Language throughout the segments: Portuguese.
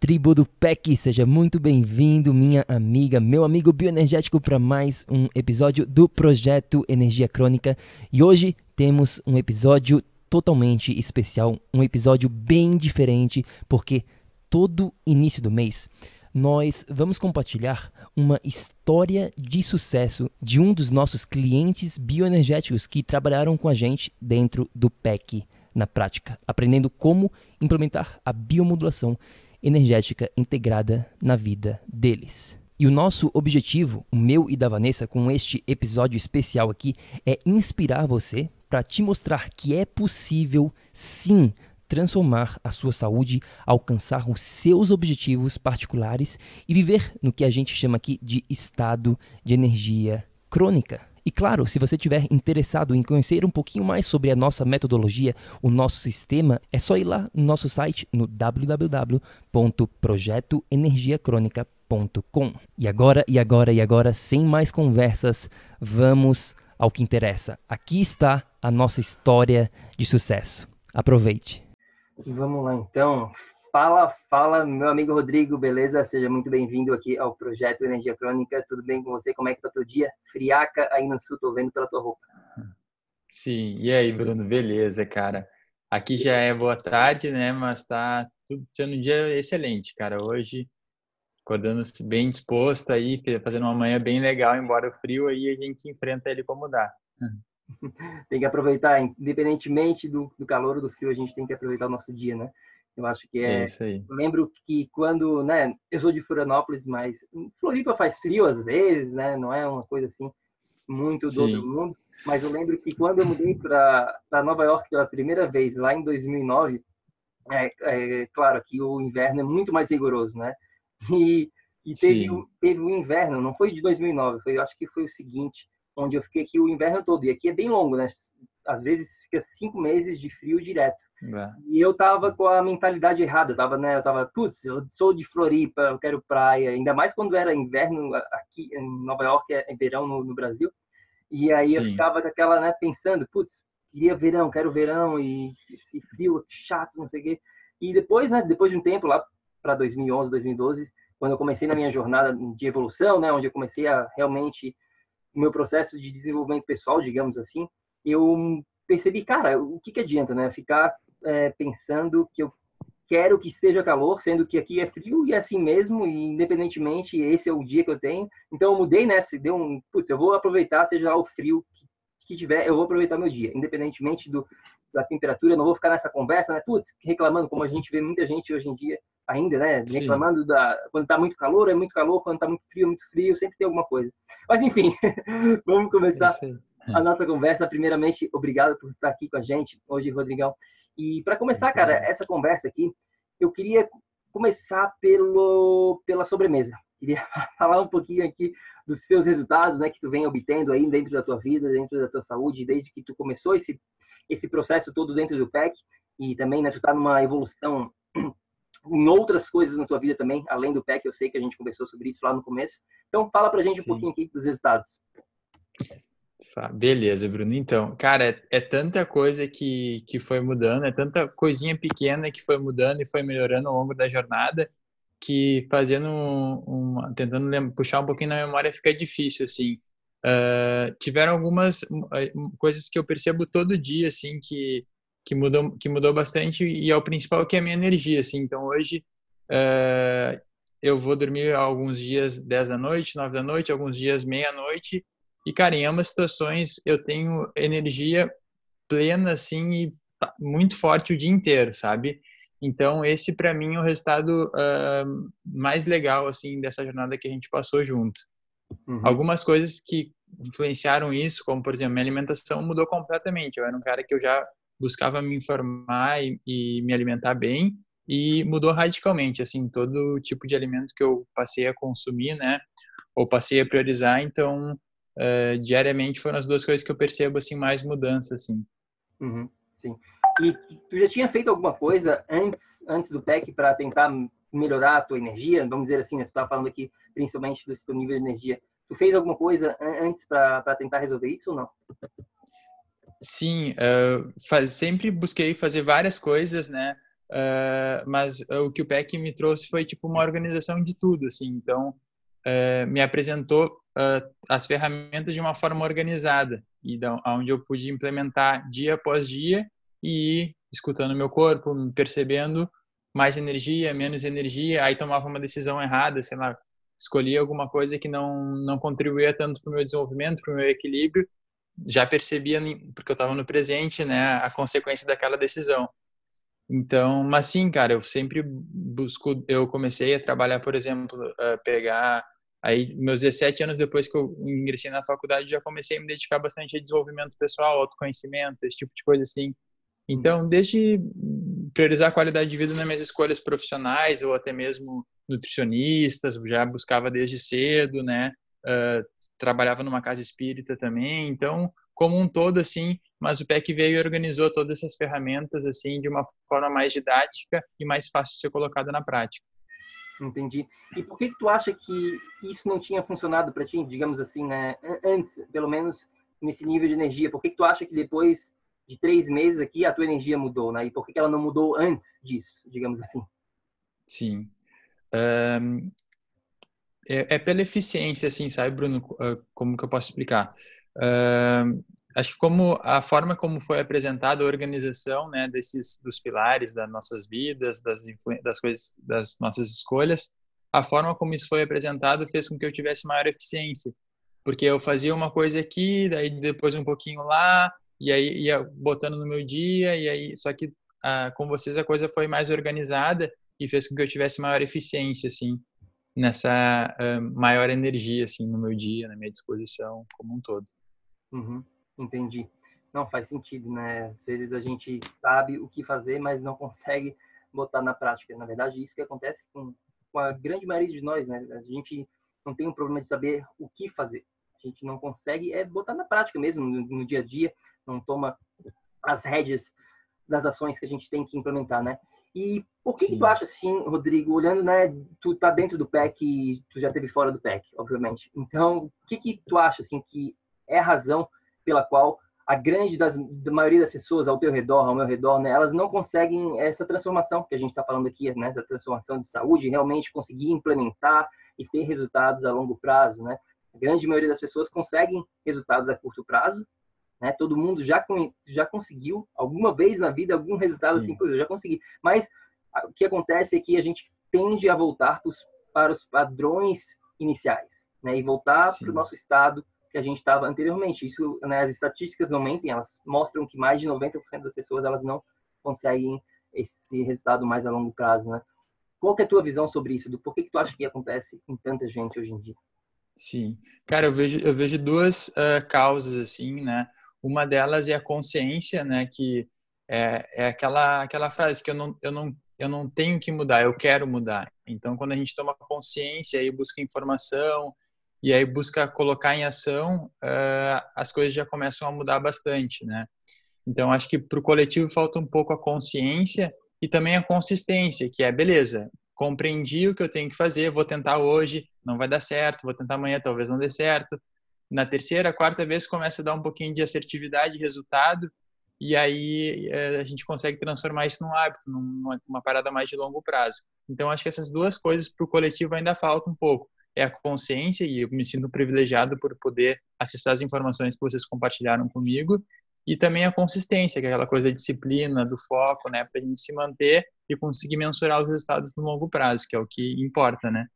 tribo do PEC, seja muito bem-vindo, minha amiga, meu amigo bioenergético, para mais um episódio do Projeto Energia Crônica. E hoje temos um episódio totalmente especial, um episódio bem diferente, porque todo início do mês nós vamos compartilhar uma história de sucesso de um dos nossos clientes bioenergéticos que trabalharam com a gente dentro do PEC na prática, aprendendo como implementar a biomodulação energética integrada na vida deles. E o nosso objetivo, o meu e da Vanessa, com este episódio especial aqui, é inspirar você para te mostrar que é possível, sim, transformar a sua saúde, alcançar os seus objetivos particulares e viver no que a gente chama aqui de estado de energia crônica. E claro, se você estiver interessado em conhecer um pouquinho mais sobre a nossa metodologia, o nosso sistema, é só ir lá no nosso site no www.projetoenergiacronica.com. E agora, e agora, e agora, sem mais conversas, vamos ao que interessa. Aqui está a nossa história de sucesso. Aproveite. Vamos lá então. Fala, fala, meu amigo Rodrigo, beleza? Seja muito bem-vindo aqui ao Projeto Energia Crônica. Tudo bem com você? Como é que tá teu dia? Friaca aí no sul, tô vendo pela tua roupa. Sim, e aí, Bruno? Beleza, cara. Aqui já é boa tarde, né? Mas tá tudo sendo um dia excelente, cara. Hoje, acordando bem disposto aí, fazendo uma manhã bem legal, embora o frio aí a gente enfrenta ele como dá. tem que aproveitar, independentemente do, do calor ou do frio, a gente tem que aproveitar o nosso dia, né? Eu acho que é. é isso aí. Eu lembro que quando, né? Eu sou de Florianópolis, mas Floripa faz frio às vezes, né? Não é uma coisa assim muito do outro mundo. Mas eu lembro que quando eu mudei para Nova York pela primeira vez, lá em 2009, é, é claro que o inverno é muito mais rigoroso, né? E, e teve, teve um inverno, não foi de 2009, foi, acho que foi o seguinte, onde eu fiquei aqui o inverno todo. E aqui é bem longo, né? Às vezes fica cinco meses de frio direto. É. E eu tava com a mentalidade errada, eu tava, né, eu tava, putz, eu sou de Floripa, eu quero praia, ainda mais quando era inverno aqui em Nova York, é, é verão no, no Brasil. E aí Sim. eu ficava daquela, né, pensando, putz, queria verão, quero verão e esse frio chato, não sei o quê. E depois, né, depois de um tempo lá para 2011, 2012, quando eu comecei na minha jornada de evolução, né, onde eu comecei a realmente o meu processo de desenvolvimento pessoal, digamos assim, eu percebi, cara, o que, que adianta, né? Ficar é, pensando que eu quero que esteja calor, sendo que aqui é frio e é assim mesmo, e independentemente, esse é o dia que eu tenho. Então eu mudei nessa, deu um, putz, eu vou aproveitar, seja lá o frio que, que tiver, eu vou aproveitar meu dia, independentemente do, da temperatura, eu não vou ficar nessa conversa, né? Putz, reclamando, como a gente vê muita gente hoje em dia ainda, né? Reclamando Sim. da quando tá muito calor, é muito calor, quando tá muito frio, é muito frio, sempre tem alguma coisa. Mas enfim, vamos começar a nossa conversa. Primeiramente, obrigado por estar aqui com a gente hoje, Rodrigão. E para começar, cara, essa conversa aqui, eu queria começar pelo pela sobremesa. Queria falar um pouquinho aqui dos seus resultados, né, que tu vem obtendo aí dentro da tua vida, dentro da tua saúde, desde que tu começou esse esse processo todo dentro do PEC e também, né, tu tá numa evolução em outras coisas na tua vida também, além do PEC, eu sei que a gente conversou sobre isso lá no começo. Então, fala pra gente um Sim. pouquinho aqui dos resultados. Beleza, Bruno. Então, cara, é, é, tanta coisa que, que foi mudando, é tanta coisinha pequena que foi mudando e foi melhorando ao longo da jornada, que fazendo um, um tentando lembra, puxar um pouquinho na memória fica difícil, assim. Uh, tiveram algumas coisas que eu percebo todo dia, assim, que, que, mudou, que mudou bastante e é o principal que é a minha energia, assim. Então, hoje, uh, eu vou dormir alguns dias 10 da noite, 9 da noite, alguns dias meia-noite, e, cara, em ambas situações eu tenho energia plena, assim, e muito forte o dia inteiro, sabe? Então, esse para mim é o resultado uh, mais legal, assim, dessa jornada que a gente passou junto. Uhum. Algumas coisas que influenciaram isso, como, por exemplo, minha alimentação mudou completamente. Eu era um cara que eu já buscava me informar e, e me alimentar bem, e mudou radicalmente, assim, todo tipo de alimento que eu passei a consumir, né, ou passei a priorizar, então uh, diariamente foram as duas coisas que eu percebo assim mais mudança assim. Uhum, sim. E tu já tinha feito alguma coisa antes antes do PEC para tentar melhorar a tua energia? Vamos dizer assim, né? tu estava falando aqui principalmente do teu nível de energia. Tu fez alguma coisa antes para tentar resolver isso ou não? Sim, uh, faz, sempre busquei fazer várias coisas, né? Uh, mas o que o PEC me trouxe foi tipo uma organização de tudo, assim. Então, uh, me apresentou uh, as ferramentas de uma forma organizada. E da, onde eu pude implementar dia após dia e ir escutando meu corpo, percebendo mais energia, menos energia, aí tomava uma decisão errada, sei lá, escolhia alguma coisa que não não contribuía tanto para o meu desenvolvimento, para o meu equilíbrio, já percebia porque eu estava no presente, né, a consequência daquela decisão. Então, mas sim, cara, eu sempre busco, eu comecei a trabalhar, por exemplo, pegar Aí, meus 17 anos depois que eu ingressei na faculdade, já comecei a me dedicar bastante a desenvolvimento pessoal, autoconhecimento, esse tipo de coisa assim. Então, desde priorizar a qualidade de vida nas minhas escolhas profissionais ou até mesmo nutricionistas, já buscava desde cedo, né? Uh, trabalhava numa casa espírita também. Então, como um todo, assim, mas o PEC veio e organizou todas essas ferramentas, assim, de uma forma mais didática e mais fácil de ser colocada na prática. Entendi. E por que, que tu acha que isso não tinha funcionado para ti, digamos assim, né? Antes, pelo menos nesse nível de energia. Por que, que tu acha que depois de três meses aqui a tua energia mudou, né? E por que, que ela não mudou antes disso, digamos assim? Sim. Um, é, é, pela eficiência, assim, sabe, Bruno? Ah, como que eu posso explicar? Um, acho que como a forma como foi apresentada a organização né desses dos pilares das nossas vidas das das coisas das nossas escolhas a forma como isso foi apresentado fez com que eu tivesse maior eficiência porque eu fazia uma coisa aqui daí depois um pouquinho lá e aí ia botando no meu dia e aí só que ah, com vocês a coisa foi mais organizada e fez com que eu tivesse maior eficiência assim nessa uh, maior energia assim no meu dia na minha disposição como um todo uhum. Entendi. Não faz sentido, né? Às vezes a gente sabe o que fazer, mas não consegue botar na prática. Na verdade, isso que acontece com, com a grande maioria de nós, né? A gente não tem um problema de saber o que fazer. A gente não consegue é botar na prática mesmo, no, no dia a dia, não toma as rédeas das ações que a gente tem que implementar, né? E por que, que, tu acha assim, Rodrigo, olhando, né, tu tá dentro do PEC e tu já teve fora do PEC, obviamente. Então, o que que tu acha assim que é a razão pela qual a grande das, da maioria das pessoas ao teu redor, ao meu redor, né, elas não conseguem essa transformação que a gente está falando aqui, né, essa transformação de saúde, realmente conseguir implementar e ter resultados a longo prazo, né? A grande maioria das pessoas conseguem resultados a curto prazo, né? Todo mundo já já conseguiu alguma vez na vida algum resultado Sim. assim, eu já consegui. Mas o que acontece é que a gente tende a voltar para os padrões iniciais, né? E voltar para o nosso estado que a gente estava anteriormente. Isso, né, as estatísticas não mentem, elas mostram que mais de 90% das pessoas elas não conseguem esse resultado mais a longo prazo, né? Qual é a tua visão sobre isso? Do porquê que tu acha que acontece com tanta gente hoje em dia? Sim, cara, eu vejo eu vejo duas uh, causas assim, né? Uma delas é a consciência, né? Que é, é aquela aquela frase que eu não eu não eu não tenho que mudar, eu quero mudar. Então, quando a gente toma consciência e busca informação e aí busca colocar em ação, uh, as coisas já começam a mudar bastante, né? Então, acho que para o coletivo falta um pouco a consciência e também a consistência, que é, beleza, compreendi o que eu tenho que fazer, vou tentar hoje, não vai dar certo, vou tentar amanhã, talvez não dê certo, Na terceira, quarta vez começa a dar um pouquinho de assertividade, resultado, e aí é, a gente consegue transformar isso num hábito, numa, numa parada mais de longo prazo. Então, acho que essas duas coisas para o coletivo ainda faltam um pouco. É a consciência, e eu me sinto privilegiado por poder acessar as informações que vocês compartilharam comigo, e também a consistência, que é aquela coisa da disciplina, do foco, né, para a gente se manter e conseguir mensurar os resultados no longo prazo, que é o que importa, né?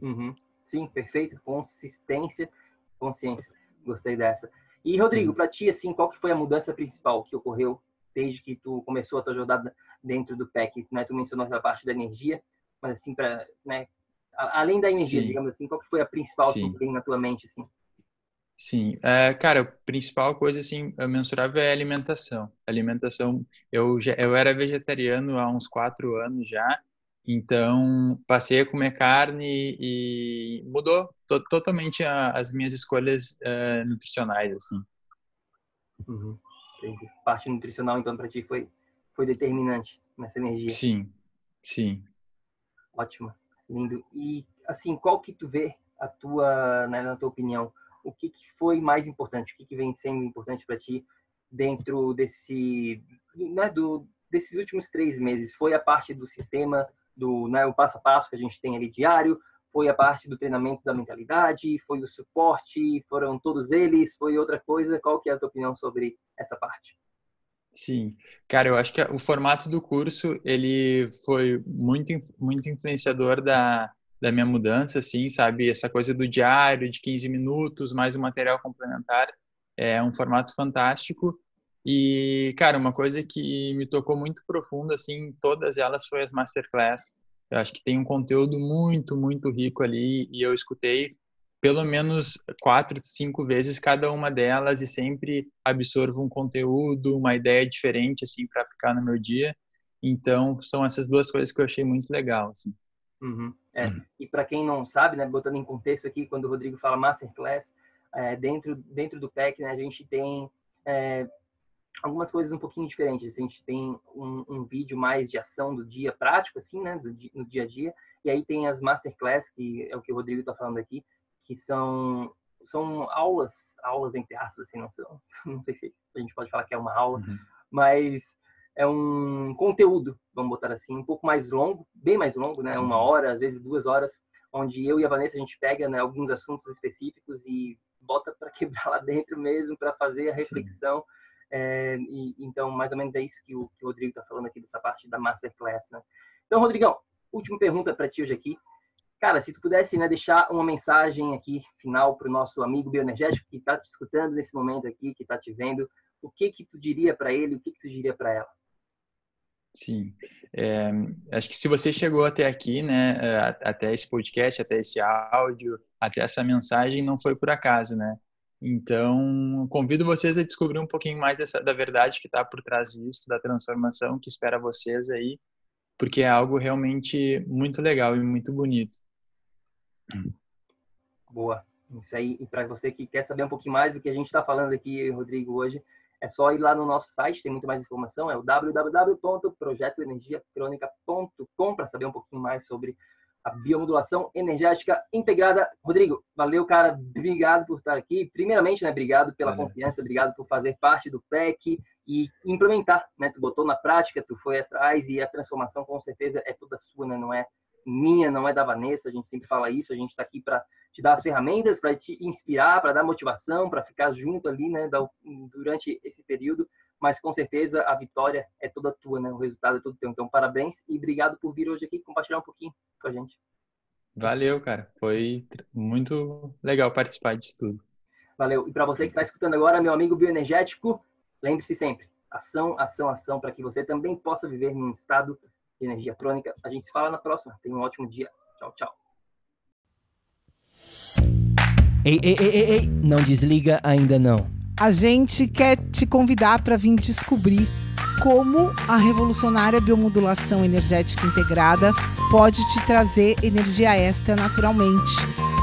Uhum. Sim, perfeito. Consistência, consciência. Gostei dessa. E Rodrigo, para ti, assim, qual que foi a mudança principal que ocorreu desde que tu começou a tua jornada dentro do PEC? Né? Tu mencionou essa parte da energia, mas assim, para, né, além da energia, Sim. digamos assim, qual que foi a principal assim, que vem na tua mente, assim? Sim, é, cara, a principal coisa assim mensurável é a alimentação. A alimentação, eu já, eu era vegetariano há uns quatro anos já, então passei a comer carne e mudou to, totalmente a, as minhas escolhas uh, nutricionais assim. Uhum. Parte nutricional então para ti foi foi determinante nessa energia. Sim, sim. Ótimo, lindo. E assim, qual que tu vê a tua, né, na tua opinião? o que, que foi mais importante, o que, que vem sendo importante para ti dentro desse, né, do, desses últimos três meses? Foi a parte do sistema, do né, o passo a passo que a gente tem ali diário? Foi a parte do treinamento da mentalidade? Foi o suporte? Foram todos eles? Foi outra coisa? Qual que é a tua opinião sobre essa parte? Sim, cara, eu acho que o formato do curso ele foi muito muito influenciador da da minha mudança, assim, sabe? Essa coisa do diário, de 15 minutos, mais um material complementar. É um formato fantástico. E, cara, uma coisa que me tocou muito profundo, assim, todas elas foi as masterclass. Eu acho que tem um conteúdo muito, muito rico ali e eu escutei pelo menos quatro, cinco vezes cada uma delas e sempre absorvo um conteúdo, uma ideia diferente, assim, para aplicar no meu dia. Então, são essas duas coisas que eu achei muito legal, assim. Uhum. É. Uhum. E para quem não sabe, né, botando em contexto aqui, quando o Rodrigo fala masterclass, é, dentro dentro do PEC, né, a gente tem é, algumas coisas um pouquinho diferentes. A gente tem um, um, vídeo mais de ação do dia prático, assim, né, do, no dia a dia. E aí tem as masterclass, que é o que o Rodrigo está falando aqui, que são são aulas, aulas entre aspas, assim, não, são, não sei se a gente pode falar que é uma aula, uhum. mas é um conteúdo, vamos botar assim, um pouco mais longo, bem mais longo, né? Uma uhum. hora, às vezes duas horas, onde eu e a Vanessa a gente pega né, alguns assuntos específicos e bota para quebrar lá dentro mesmo, para fazer a reflexão. É, e, então, mais ou menos é isso que o, que o Rodrigo está falando aqui dessa parte da masterclass, né? Então, Rodrigão, última pergunta para ti hoje aqui. Cara, se tu pudesse né, deixar uma mensagem aqui final para o nosso amigo bioenergético que está te escutando nesse momento aqui, que está te vendo, o que que tu diria para ele, o que que tu diria para ela? Sim, é, acho que se você chegou até aqui, né, é, até esse podcast, até esse áudio, até essa mensagem, não foi por acaso, né? Então, convido vocês a descobrir um pouquinho mais dessa, da verdade que está por trás disso, da transformação que espera vocês aí, porque é algo realmente muito legal e muito bonito. Boa, isso aí. E para você que quer saber um pouquinho mais do que a gente está falando aqui, Rodrigo, hoje, é só ir lá no nosso site, tem muito mais informação, é o www.projetoenergiacronica.com para saber um pouquinho mais sobre a biomodulação energética integrada. Rodrigo, valeu, cara, obrigado por estar aqui. Primeiramente, né, obrigado pela valeu. confiança, obrigado por fazer parte do PEC e implementar, né? Tu botou na prática, tu foi atrás e a transformação com certeza é toda sua, né? Não é minha, não é da Vanessa, a gente sempre fala isso, a gente está aqui para te dar as ferramentas, para te inspirar, para dar motivação, para ficar junto ali, né, durante esse período, mas com certeza a vitória é toda tua, né, o resultado é todo teu. Então, parabéns e obrigado por vir hoje aqui compartilhar um pouquinho com a gente. Valeu, cara. Foi muito legal participar disso tudo. Valeu. E para você que está escutando agora, meu amigo bioenergético, lembre-se sempre: ação, ação, ação, para que você também possa viver num estado de energia crônica. A gente se fala na próxima. Tenha um ótimo dia. Tchau, tchau. Ei, ei, ei, ei, ei, não desliga ainda não. A gente quer te convidar para vir descobrir como a revolucionária biomodulação energética integrada pode te trazer energia extra naturalmente,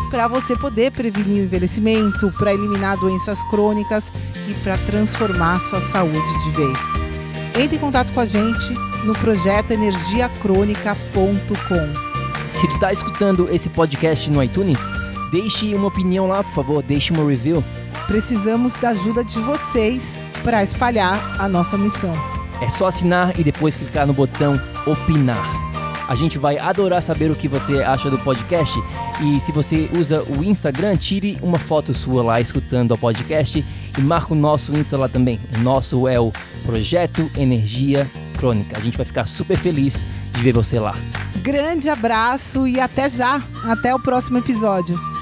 para você poder prevenir o envelhecimento, para eliminar doenças crônicas e para transformar sua saúde de vez. Entre em contato com a gente no projeto energiacrônica.com. Se tu tá escutando esse podcast no iTunes, Deixe uma opinião lá, por favor, deixe uma review. Precisamos da ajuda de vocês para espalhar a nossa missão. É só assinar e depois clicar no botão opinar. A gente vai adorar saber o que você acha do podcast. E se você usa o Instagram, tire uma foto sua lá escutando o podcast e marca o nosso Insta lá também. O nosso é o Projeto Energia Crônica. A gente vai ficar super feliz de ver você lá. Grande abraço e até já! Até o próximo episódio.